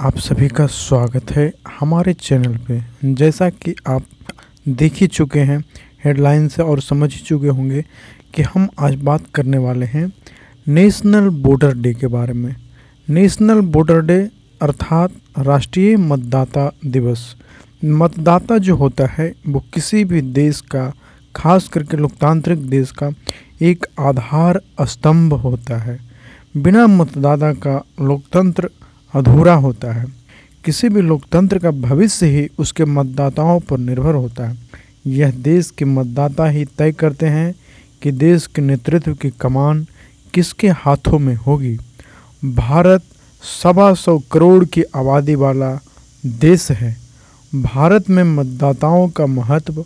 आप सभी का स्वागत है हमारे चैनल पे। जैसा कि आप देख ही चुके हैं हेडलाइन से और समझ ही चुके होंगे कि हम आज बात करने वाले हैं नेशनल वोटर डे के बारे में। नेशनल वोटर डे अर्थात राष्ट्रीय मतदाता दिवस। मतदाता जो होता है, वो किसी भी देश का, खास करके लोकतांत्रिक देश का, एक आधार स्तंभ होता है। बिना मतदाता का लोकतंत्र अधूरा होता है। किसी भी लोकतंत्र का भविष्य ही उसके मतदाताओं पर निर्भर होता है। यह देश के मतदाता ही तय करते हैं कि देश के नेतृत्व की कमान किसके हाथों में होगी। भारत सवा सौ करोड़ की आबादी वाला देश है। भारत में मतदाताओं का महत्व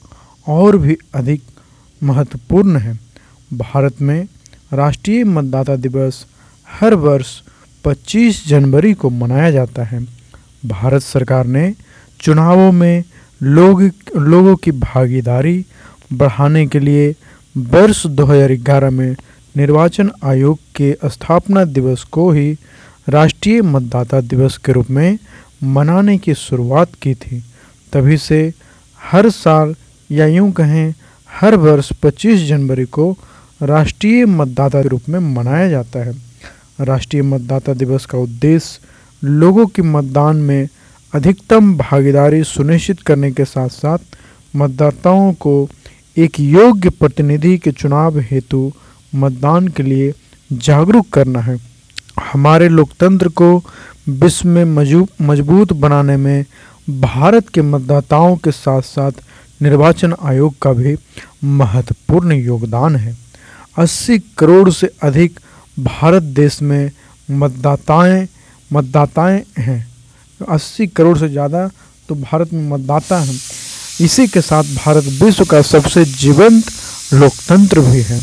और भी अधिक महत्वपूर्ण है। भारत में राष्ट्रीय मतदाता दिवस हर वर्ष 25 जनवरी को मनाया जाता है। भारत सरकार ने चुनावों में लोग, लोगों की भागीदारी बढ़ाने के लिए वर्ष 2011 में निर्वाचन आयोग के स्थापना दिवस को ही राष्ट्रीय मतदाता दिवस के रूप में मनाने की शुरुआत की थी। तभी से हर साल या यूँ कहें, हर वर्ष 25 जनवरी को राष्ट्रीय मतदाता के रूप में मनाया जाता है। राष्ट्रीय मतदाता दिवस का उद्देश्य लोगों की मतदान में अधिकतम भागीदारी सुनिश्चित करने के साथ साथ मतदाताओं को एक योग्य प्रतिनिधि के चुनाव हेतु मतदान के लिए जागरूक करना है। हमारे लोकतंत्र को विश्व में मज़बूत बनाने में भारत के मतदाताओं के साथ साथ निर्वाचन आयोग का भी महत्वपूर्ण योगदान है। 80 करोड़ से अधिक भारत देश में मतदाताएँ मतदाताएँ हैं। अस्सी करोड़ से ज़्यादा तो भारत में मतदाता हैं। इसी के साथ भारत विश्व का सबसे जीवंत लोकतंत्र भी है।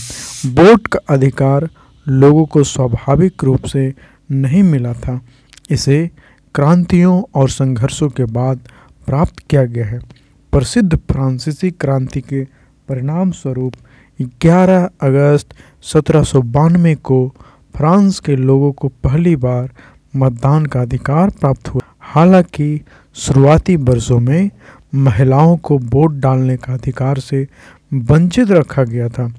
वोट का अधिकार लोगों को स्वाभाविक रूप से नहीं मिला था। इसे क्रांतियों और संघर्षों के बाद प्राप्त किया गया है। प्रसिद्ध फ्रांसीसी क्रांति के परिणाम स्वरूप 11 अगस्त सत्रह सौ बानवे को फ्रांस के लोगों को पहली बार मतदान का अधिकार प्राप्त हुआ। हालाँकि, शुरुआती वर्षों में महिलाओं को वोट डालने का अधिकार से वंचित रखा गया था।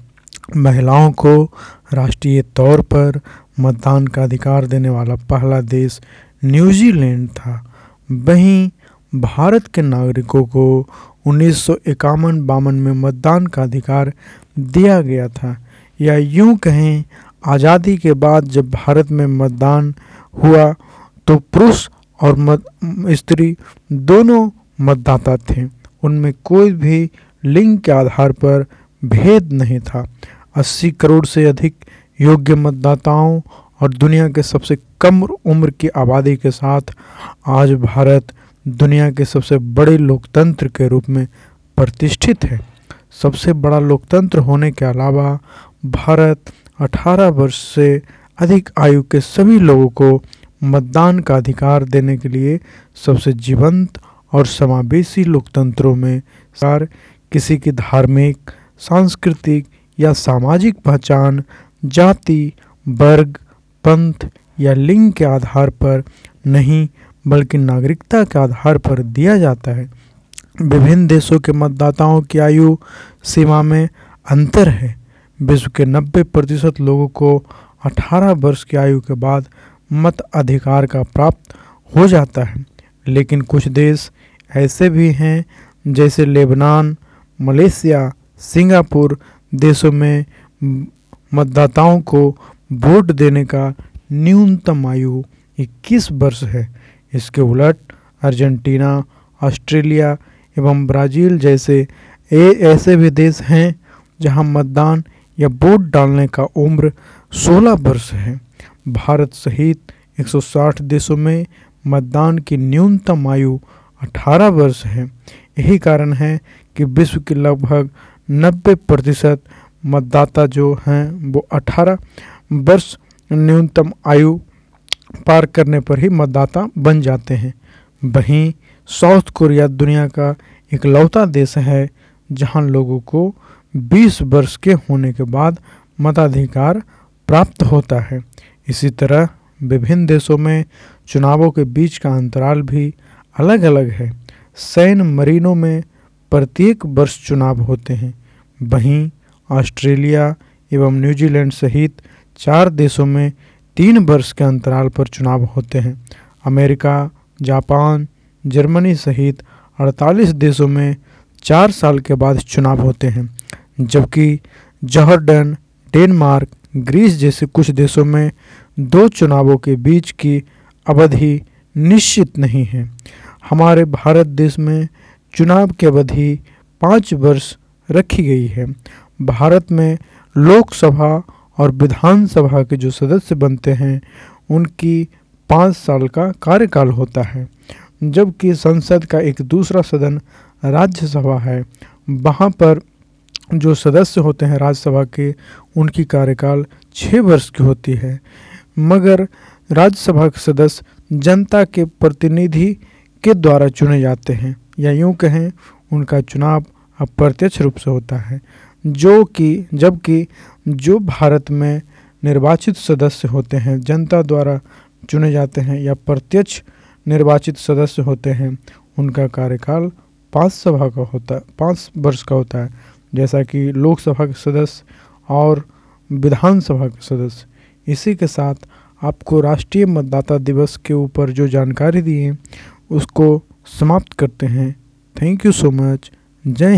महिलाओं को राष्ट्रीय तौर पर मतदान का अधिकार देने वाला पहला देश न्यूजीलैंड था। वहीं भारत के नागरिकों को उन्नीस सौ इक्यावन बावन में मतदान का अधिकार दिया गया था। या यूँ कहें, आज़ादी के बाद जब भारत में मतदान हुआ तो पुरुष और स्त्री दोनों मतदाता थे। उनमें कोई भी लिंग के आधार पर भेद नहीं था। 80 करोड़ से अधिक योग्य मतदाताओं और दुनिया के सबसे कम उम्र की आबादी के साथ आज भारत दुनिया के सबसे बड़े लोकतंत्र के रूप में प्रतिष्ठित है। सबसे बड़ा लोकतंत्र होने के अलावा भारत 18 वर्ष से अधिक आयु के सभी लोगों को मतदान का अधिकार देने के लिए सबसे जीवंत और समावेशी लोकतंत्रों में सार किसी की धार्मिक, सांस्कृतिक या सामाजिक पहचान, जाति, वर्ग, पंथ या लिंग के आधार पर नहीं बल्कि नागरिकता के आधार पर दिया जाता है। विभिन्न देशों के मतदाताओं की आयु सीमा में अंतर है। विश्व के 90 प्रतिशत लोगों को 18 वर्ष की आयु के बाद मत अधिकार का प्राप्त हो जाता है। लेकिन कुछ देश ऐसे भी हैं, जैसे लेबनान, मलेशिया, सिंगापुर देशों में मतदाताओं को वोट देने का न्यूनतम आयु 21 वर्ष है। इसके उलट अर्जेंटीना, ऑस्ट्रेलिया एवं ब्राज़ील जैसे ए ऐसे भी देश हैं जहाँ मतदान या वोट डालने का उम्र 16 वर्ष है। भारत सहित 160 देशों में मतदान की न्यूनतम आयु 18 वर्ष है। यही कारण है कि विश्व के लगभग 90 प्रतिशत मतदाता जो हैं, वो 18 वर्ष न्यूनतम आयु पार करने पर ही मतदाता बन जाते हैं। वहीं साउथ कोरिया दुनिया का इकलौता देश है, जहाँ लोगों को 20 वर्ष के होने के बाद मताधिकार प्राप्त होता है। इसी तरह विभिन्न देशों में चुनावों के बीच का अंतराल भी अलग अलग है। सैन मरीनो में प्रत्येक वर्ष चुनाव होते हैं। वहीं ऑस्ट्रेलिया एवं न्यूजीलैंड सहित चार देशों में तीन वर्ष के अंतराल पर चुनाव होते हैं। अमेरिका, जापान, जर्मनी सहित 48 देशों में चार साल के बाद चुनाव होते हैं, जबकि जॉर्डन, डेनमार्क, ग्रीस जैसे कुछ देशों में दो चुनावों के बीच की अवधि निश्चित नहीं है। हमारे भारत देश में चुनाव की अवधि पाँच वर्ष रखी गई है। भारत में लोकसभा और विधानसभा के जो सदस्य बनते हैं, उनकी पाँच साल का कार्यकाल होता है। जबकि संसद का एक दूसरा सदन राज्यसभा है, वहाँ पर जो सदस्य होते हैं राज्यसभा के, उनकी कार्यकाल छः वर्ष की होती है। मगर राज्यसभा के सदस्य जनता के प्रतिनिधि के द्वारा चुने जाते हैं, या यूँ कहें, उनका चुनाव अप्रत्यक्ष रूप से होता है। जो कि, जबकि जो भारत में निर्वाचित सदस्य होते हैं, जनता द्वारा चुने जाते हैं या प्रत्यक्ष निर्वाचित सदस्य होते हैं, उनका कार्यकाल पाँच सभा का होता है पाँच वर्ष का होता है। जैसा कि लोकसभा के सदस्य और विधानसभा के सदस्य, इसी के साथ आपको राष्ट्रीय मतदाता दिवस के ऊपर जो जानकारी दी है उसको समाप्त करते हैं। Thank you so much. जय